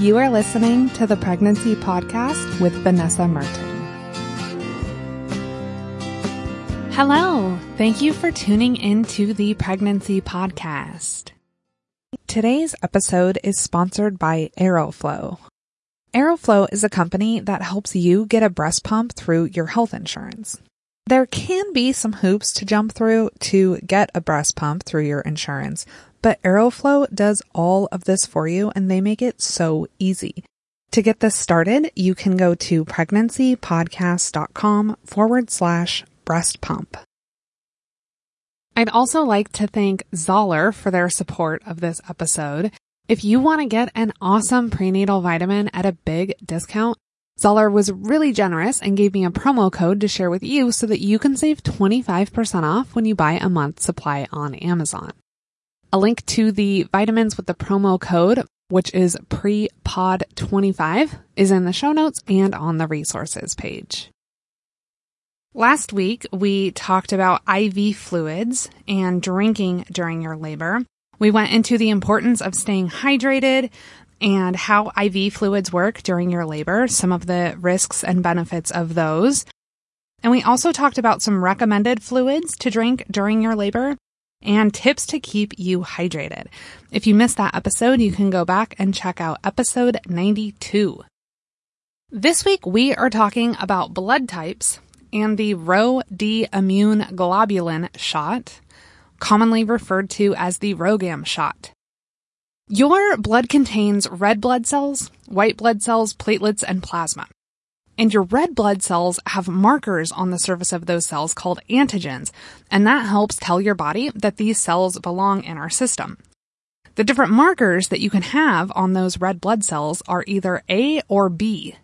You are listening to the Pregnancy Podcast with Vanessa Merten. Hello. Thank you for tuning into the Pregnancy Podcast. Today's episode is sponsored by Aeroflow. Aeroflow is a company that helps you get a breast pump through your health insurance. There can be some hoops to jump through to get a breast pump through your insurance, but Aeroflow does all of this for you and they make it so easy. To get this started, you can go to pregnancypodcast.com forward slash breast pump. I'd also like to thank Zahler for their support of this episode. If you want to get an awesome prenatal vitamin at a big discount, Zahler was really generous and gave me a promo code to share with you so that you can save 25% off when you buy a month supply on Amazon. A link to the vitamins with the promo code, which is prepod25, is in the show notes and on the resources page. Last week, we talked about IV fluids and drinking during your labor. We went into the importance of staying hydrated and how IV fluids work during your labor, some of the risks and benefits of those. And we also talked about some recommended fluids to drink during your labor and tips to keep you hydrated. If you missed that episode, you can go back and check out episode 92. This week, we are talking about blood types and the Rho D immune globulin shot, commonly referred to as the RhoGAM shot. Your blood contains red blood cells, white blood cells, platelets, and plasma. And your red blood cells have markers on the surface of those cells called antigens, and that helps tell your body that these cells belong in our system. The different markers that you can have on those red blood cells are either A or B,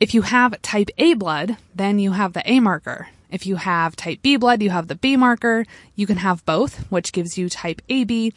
if you have type A blood, then you have the A marker. If you have type B blood, you have the B marker. You can have both, which gives you type AB.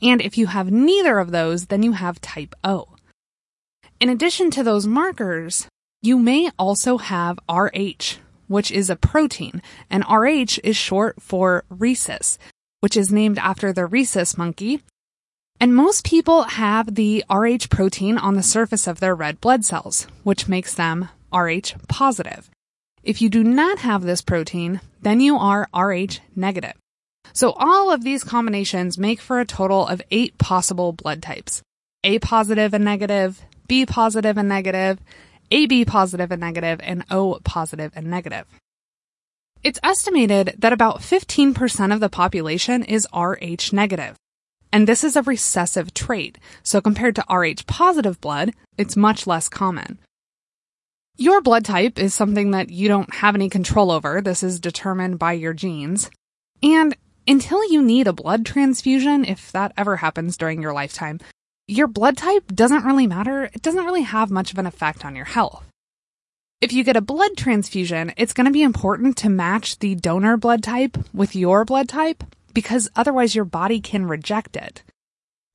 And if you have neither of those, then you have type O. In addition to those markers, you may also have RH, which is a protein, and RH is short for rhesus, which is named after the rhesus monkey, and most people have the Rh protein on the surface of their red blood cells, which makes them Rh positive. If you do not have this protein, then you are Rh negative. So all of these combinations make for a total of eight possible blood types. A positive and negative, B positive and negative, AB positive and negative, and O positive and negative. It's estimated that about 15% of the population is Rh negative. And this is a recessive trait, so compared to Rh positive blood, it's much less common. Your blood type is something that you don't have any control over. This is determined by your genes. And until you need a blood transfusion, if that ever happens during your lifetime, your blood type doesn't really matter. It doesn't really have much of an effect on your health. If you get a blood transfusion, it's going to be important to match the donor blood type with your blood type because otherwise your body can reject it.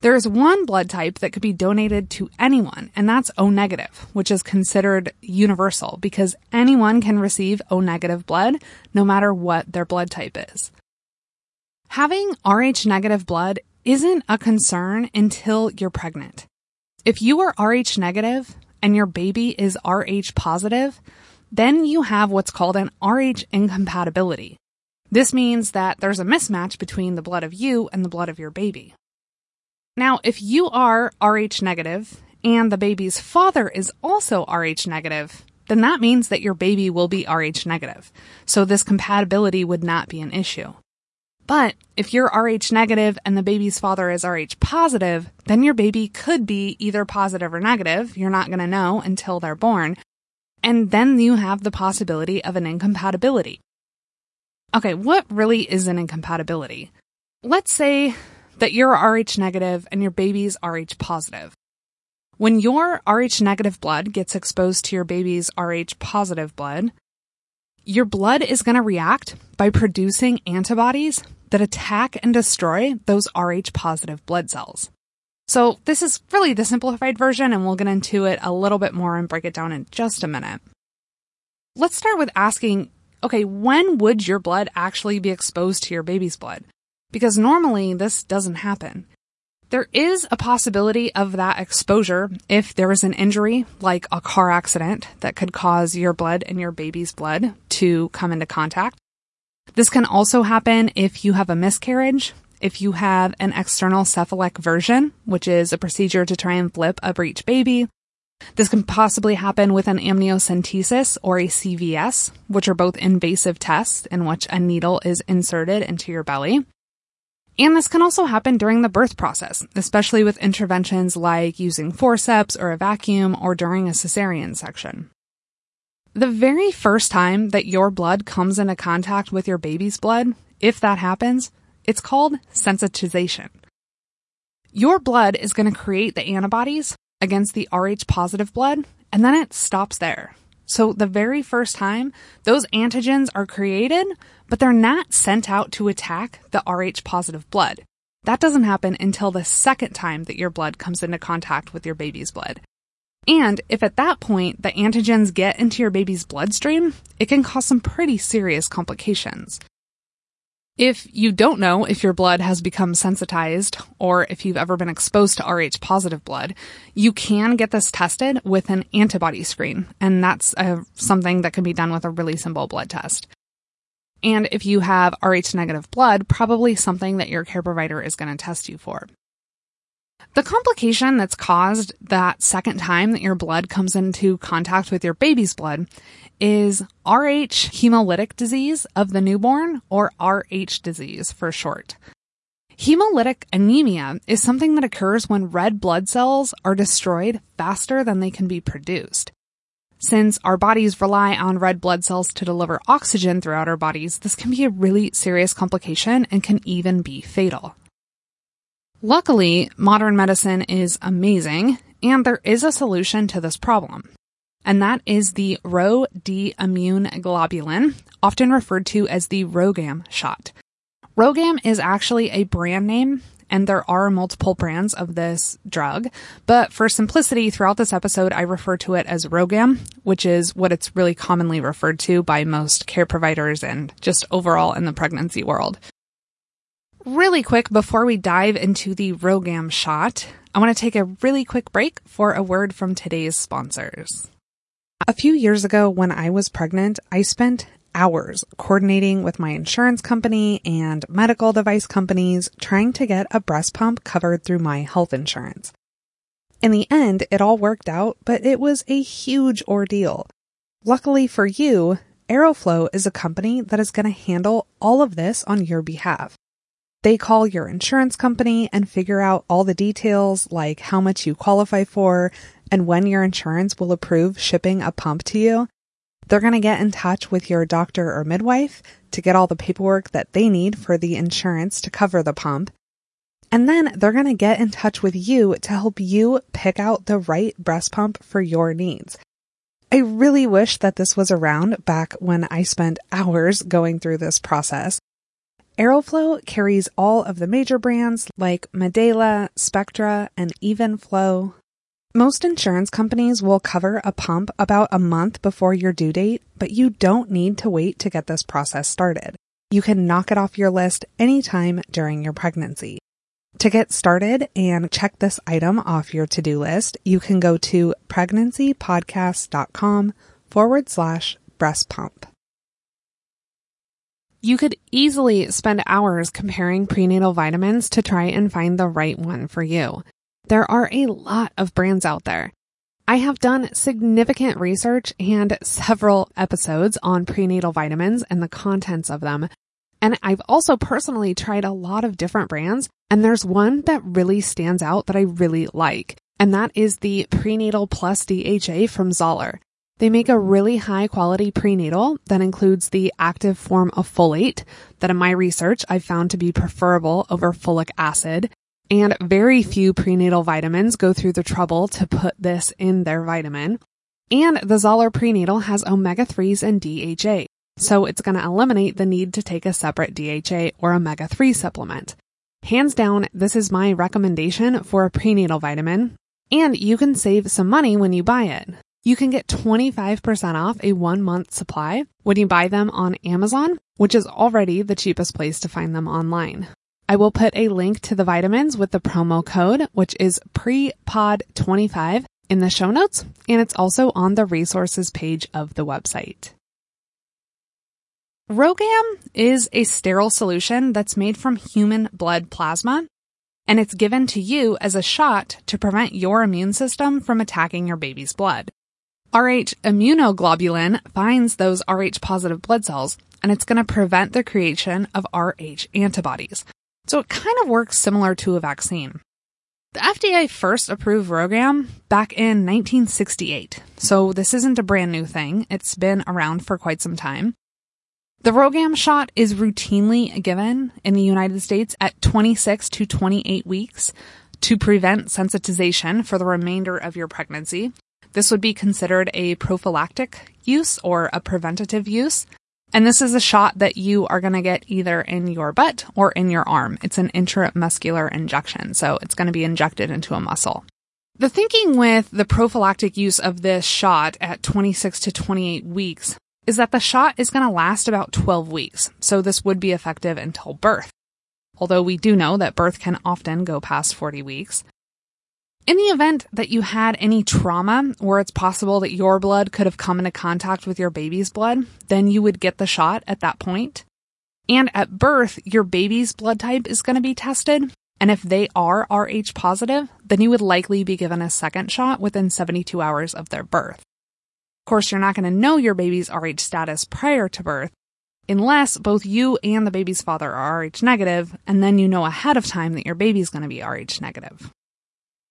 There is one blood type that could be donated to anyone, and that's O negative, which is considered universal because anyone can receive O negative blood no matter what their blood type is. Having Rh negative blood isn't a concern until you're pregnant. If you are Rh negative and your baby is Rh positive, then you have what's called an Rh incompatibility. This means that there's a mismatch between the blood of you and the blood of your baby. Now, if you are Rh negative and the baby's father is also Rh negative, then that means that your baby will be Rh negative. So this compatibility would not be an issue. But if you're Rh negative and the baby's father is Rh positive, then your baby could be either positive or negative. You're not going to know until they're born. And then you have the possibility of an incompatibility. Okay, what really is an incompatibility? Let's say that you're Rh negative and your baby's Rh positive. When your Rh negative blood gets exposed to your baby's Rh positive blood, your blood is going to react by producing antibodies that attack and destroy those Rh positive blood cells. So this is really the simplified version and we'll get into it a little bit more and break it down in just a minute. Let's start with asking okay, when would your blood actually be exposed to your baby's blood? Because normally this doesn't happen. There is a possibility of that exposure if there is an injury, like a car accident, that could cause your blood and your baby's blood to come into contact. This can also happen if you have a miscarriage, if you have an external cephalic version, which is a procedure to try and flip a breech baby. This can possibly happen with an amniocentesis or a CVS, which are both invasive tests in which a needle is inserted into your belly. And this can also happen during the birth process, especially with interventions like using forceps or a vacuum or during a cesarean section. The very first time that your blood comes into contact with your baby's blood, if that happens, it's called sensitization. Your blood is going to create the antibodies against the Rh positive blood, and then it stops there. So the very first time, those antigens are created, but they're not sent out to attack the Rh positive blood. That doesn't happen until the second time that your blood comes into contact with your baby's blood. And if at that point the antigens get into your baby's bloodstream, it can cause some pretty serious complications. If you don't know if your blood has become sensitized or if you've ever been exposed to Rh positive blood, you can get this tested with an antibody screen. And that's a, something that can be done with a really simple blood test. And if you have Rh negative blood, probably something that your care provider is going to test you for. The complication that's caused that second time that your blood comes into contact with your baby's blood is Rh hemolytic disease of the newborn, or Rh disease for short. Hemolytic anemia is something that occurs when red blood cells are destroyed faster than they can be produced. Since our bodies rely on red blood cells to deliver oxygen throughout our bodies, this can be a really serious complication and can even be fatal. Luckily, modern medicine is amazing, and there is a solution to this problem. And that is the Rho D immune globulin, often referred to as the RhoGAM shot. RhoGAM is actually a brand name, and there are multiple brands of this drug. But for simplicity, throughout this episode, I refer to it as RhoGAM, which is what it's really commonly referred to by most care providers and just overall in the pregnancy world. Really quick before we dive into the RhoGAM shot, I want to take a really quick break for a word from today's sponsors. A few years ago when I was pregnant, I spent hours coordinating with my insurance company and medical device companies trying to get a breast pump covered through my health insurance. In the end, it all worked out, but it was a huge ordeal. Luckily for you, Aeroflow is a company that is going to handle all of this on your behalf. They call your insurance company and figure out all the details like how much you qualify for and when your insurance will approve shipping a pump to you. They're going to get in touch with your doctor or midwife to get all the paperwork that they need for the insurance to cover the pump. And then they're going to get in touch with you to help you pick out the right breast pump for your needs. I really wish that this was around back when I spent hours going through this process. Aeroflow carries all of the major brands like Medela, Spectra, and Evenflo. Most insurance companies will cover a pump about a month before your due date, but you don't need to wait to get this process started. You can knock it off your list anytime during your pregnancy. To get started and check this item off your to-do list, you can go to pregnancypodcast.com forward slash breast pump. You could easily spend hours comparing prenatal vitamins to try and find the right one for you. There are a lot of brands out there. I have done significant research and several episodes on prenatal vitamins and the contents of them. And I've also personally tried a lot of different brands, and there's one that really stands out that I really like, and that is the Prenatal Plus DHA from Zahler. They make a really high quality prenatal that includes the active form of folate that in my research I've found to be preferable over folic acid. And very few prenatal vitamins go through the trouble to put this in their vitamin. And the Zahler prenatal has omega-3s and DHA. So it's going to eliminate the need to take a separate DHA or omega-3 supplement. Hands down, this is my recommendation for a prenatal vitamin. And you can save some money when you buy it. You can get 25% off a one month supply when you buy them on Amazon, which is already the cheapest place to find them online. I will put a link to the vitamins with the promo code, which is PREPOD25 in the show notes, and it's also on the resources page of the website. RhoGAM is a sterile solution that's made from human blood plasma, and it's given to you as a shot to prevent your immune system from attacking your baby's blood. Rh immunoglobulin finds those Rh positive blood cells, and it's going to prevent the creation of Rh antibodies. So it kind of works similar to a vaccine. The FDA first approved RhoGAM back in 1968, so this isn't a brand new thing. It's been around for quite some time. The RhoGAM shot is routinely given in the United States at 26 to 28 weeks to prevent sensitization for the remainder of your pregnancy. This would be considered a prophylactic use or a preventative use. And this is a shot that you are going to get either in your butt or in your arm. It's an intramuscular injection, so it's going to be injected into a muscle. The thinking with the prophylactic use of this shot at 26 to 28 weeks is that the shot is going to last about 12 weeks, so this would be effective until birth. Although we do know that birth can often go past 40 weeks. In the event that you had any trauma or it's possible that your blood could have come into contact with your baby's blood, then you would get the shot at that point. And at birth, your baby's blood type is going to be tested. And if they are Rh positive, then you would likely be given a second shot within 72 hours of their birth. Of course, you're not going to know your baby's Rh status prior to birth unless both you and the baby's father are Rh negative, and then you know ahead of time that your baby's going to be Rh negative.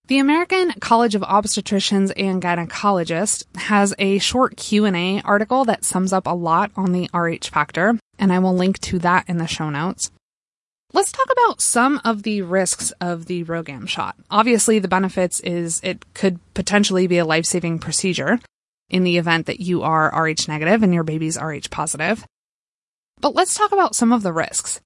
The American College of Obstetricians and Gynecologists has a short Q&A article that sums up a lot on the Rh factor, and I will link to that in the show notes. Let's talk about some of the risks of the RhoGAM shot. Obviously, the benefits is it could potentially be a life-saving procedure in the event that you are Rh negative and your baby's Rh positive. But let's talk about some of the risks.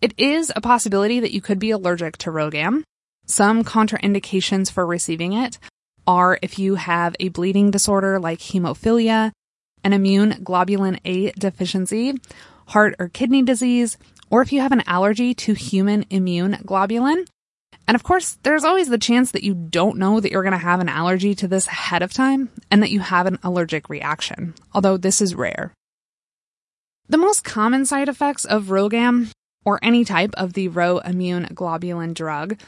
It is a possibility that you could be allergic to RhoGAM, some contraindications for receiving it are if you have a bleeding disorder like hemophilia, an immune globulin A deficiency, heart or kidney disease, or if you have an allergy to human immune globulin. And of course, there's always the chance that you don't know that you're going to have an allergy to this ahead of time and that you have an allergic reaction, although this is rare. The most common side effects of RhoGAM, or any type of the Rho immune globulin drug,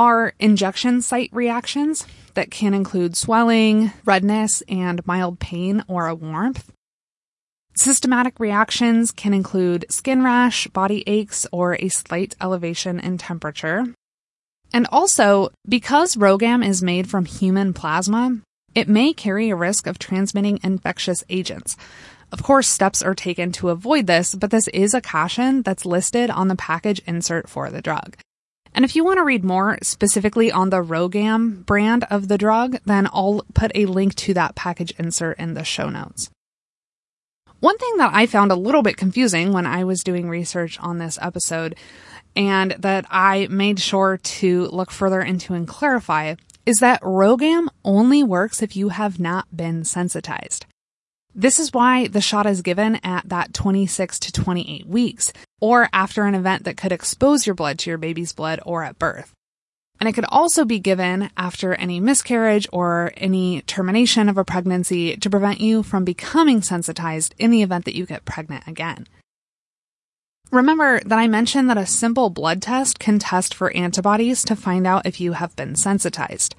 are injection site reactions that can include swelling, redness, and mild pain or a warmth. Systematic reactions can include skin rash, body aches, or a slight elevation in temperature. And also, because RhoGAM is made from human plasma, it may carry a risk of transmitting infectious agents. Of course, steps are taken to avoid this, but this is a caution that's listed on the package insert for the drug. And if you want to read more specifically on the RhoGAM brand of the drug, then I'll put a link to that package insert in the show notes. One thing that I found a little bit confusing when I was doing research on this episode and that I made sure to look further into and clarify is that RhoGAM only works if you have not been sensitized. This is why the shot is given at that 26 to 28 weeks, or after an event that could expose your blood to your baby's blood or at birth. And it could also be given after any miscarriage or any termination of a pregnancy to prevent you from becoming sensitized in the event that you get pregnant again. Remember that I mentioned that a simple blood test can test for antibodies to find out if you have been sensitized.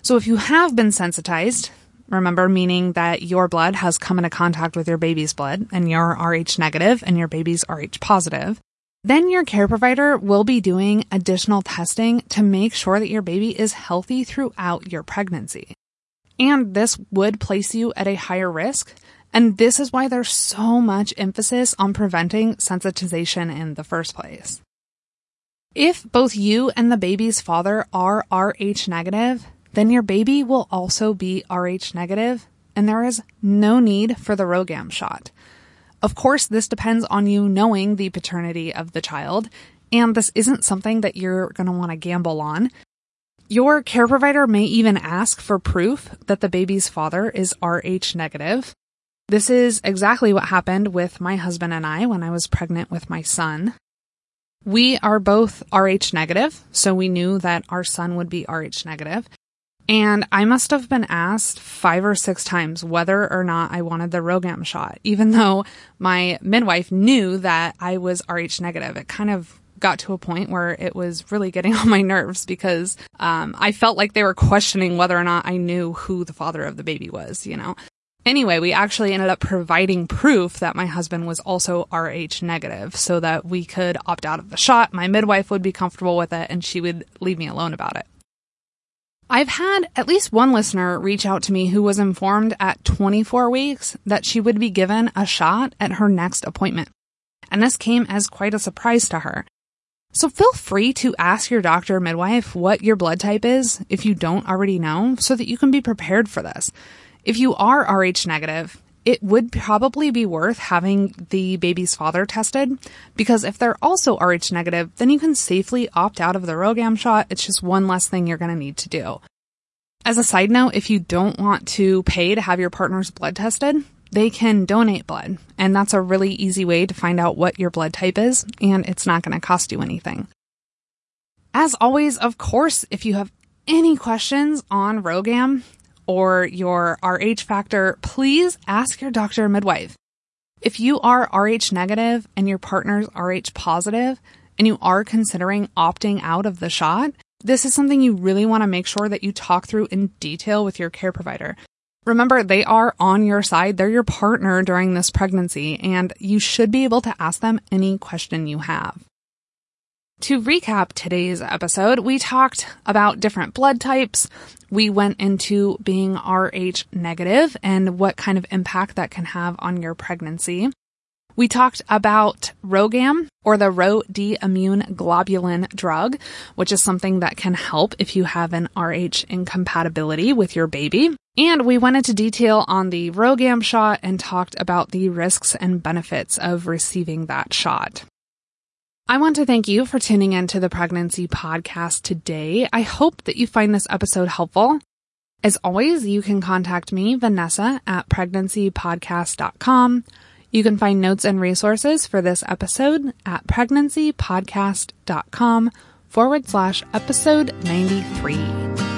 So if you have been sensitized, Remember, meaning that your blood has come into contact with your baby's blood and you're Rh negative and your baby's Rh positive. Then your care provider will be doing additional testing to make sure that your baby is healthy throughout your pregnancy. And this would place you at a higher risk. And this is why there's so much emphasis on preventing sensitization in the first place. If both you and the baby's father are Rh negative, then your baby will also be Rh negative, and there is no need for the RhoGAM shot. Of course, this depends on you knowing the paternity of the child, and this isn't something that you're going to want to gamble on. Your care provider may even ask for proof that the baby's father is Rh negative. This is exactly what happened with my husband and I when I was pregnant with my son. We are both Rh negative, so we knew that our son would be Rh negative. And I must have been asked five or six times whether or not I wanted the RhoGAM shot, even though my midwife knew that I was Rh negative. It kind of got to a point where it was really getting on my nerves because um, I felt like they were questioning whether or not I knew who the father of the baby was, you know. Anyway, we actually ended up providing proof that my husband was also Rh negative so that we could opt out of the shot. My midwife would be comfortable with it and she would leave me alone about it. I've had at least one listener reach out to me who was informed at 24 weeks that she would be given a shot at her next appointment. And this came as quite a surprise to her. So feel free to ask your doctor or midwife what your blood type is if you don't already know so that you can be prepared for this. If you are Rh negative, it would probably be worth having the baby's father tested because if they're also Rh negative, then you can safely opt out of the RhoGAM shot. It's just one less thing you're going to need to do. As a side note, if you don't want to pay to have your partner's blood tested, they can donate blood. And that's a really easy way to find out what your blood type is, and it's not going to cost you anything. As always, of course, if you have any questions on RhoGAM or your RH factor, please ask your doctor or midwife. If you are RH negative and your partner's RH positive and you are considering opting out of the shot, this is something you really want to make sure that you talk through in detail with your care provider. Remember, they are on your side. They're your partner during this pregnancy, and you should be able to ask them any question you have. To recap today's episode, we talked about different blood types. We went into being Rh negative and what kind of impact that can have on your pregnancy. We talked about RhoGAM or the Rho-D immune globulin drug, which is something that can help if you have an Rh incompatibility with your baby. And we went into detail on the RhoGAM shot and talked about the risks and benefits of receiving that shot. I want to thank you for tuning in to the pregnancy podcast today. I hope that you find this episode helpful. As always, you can contact me, Vanessa, at pregnancypodcast.com. You can find notes and resources for this episode at pregnancypodcast.com forward slash episode 93.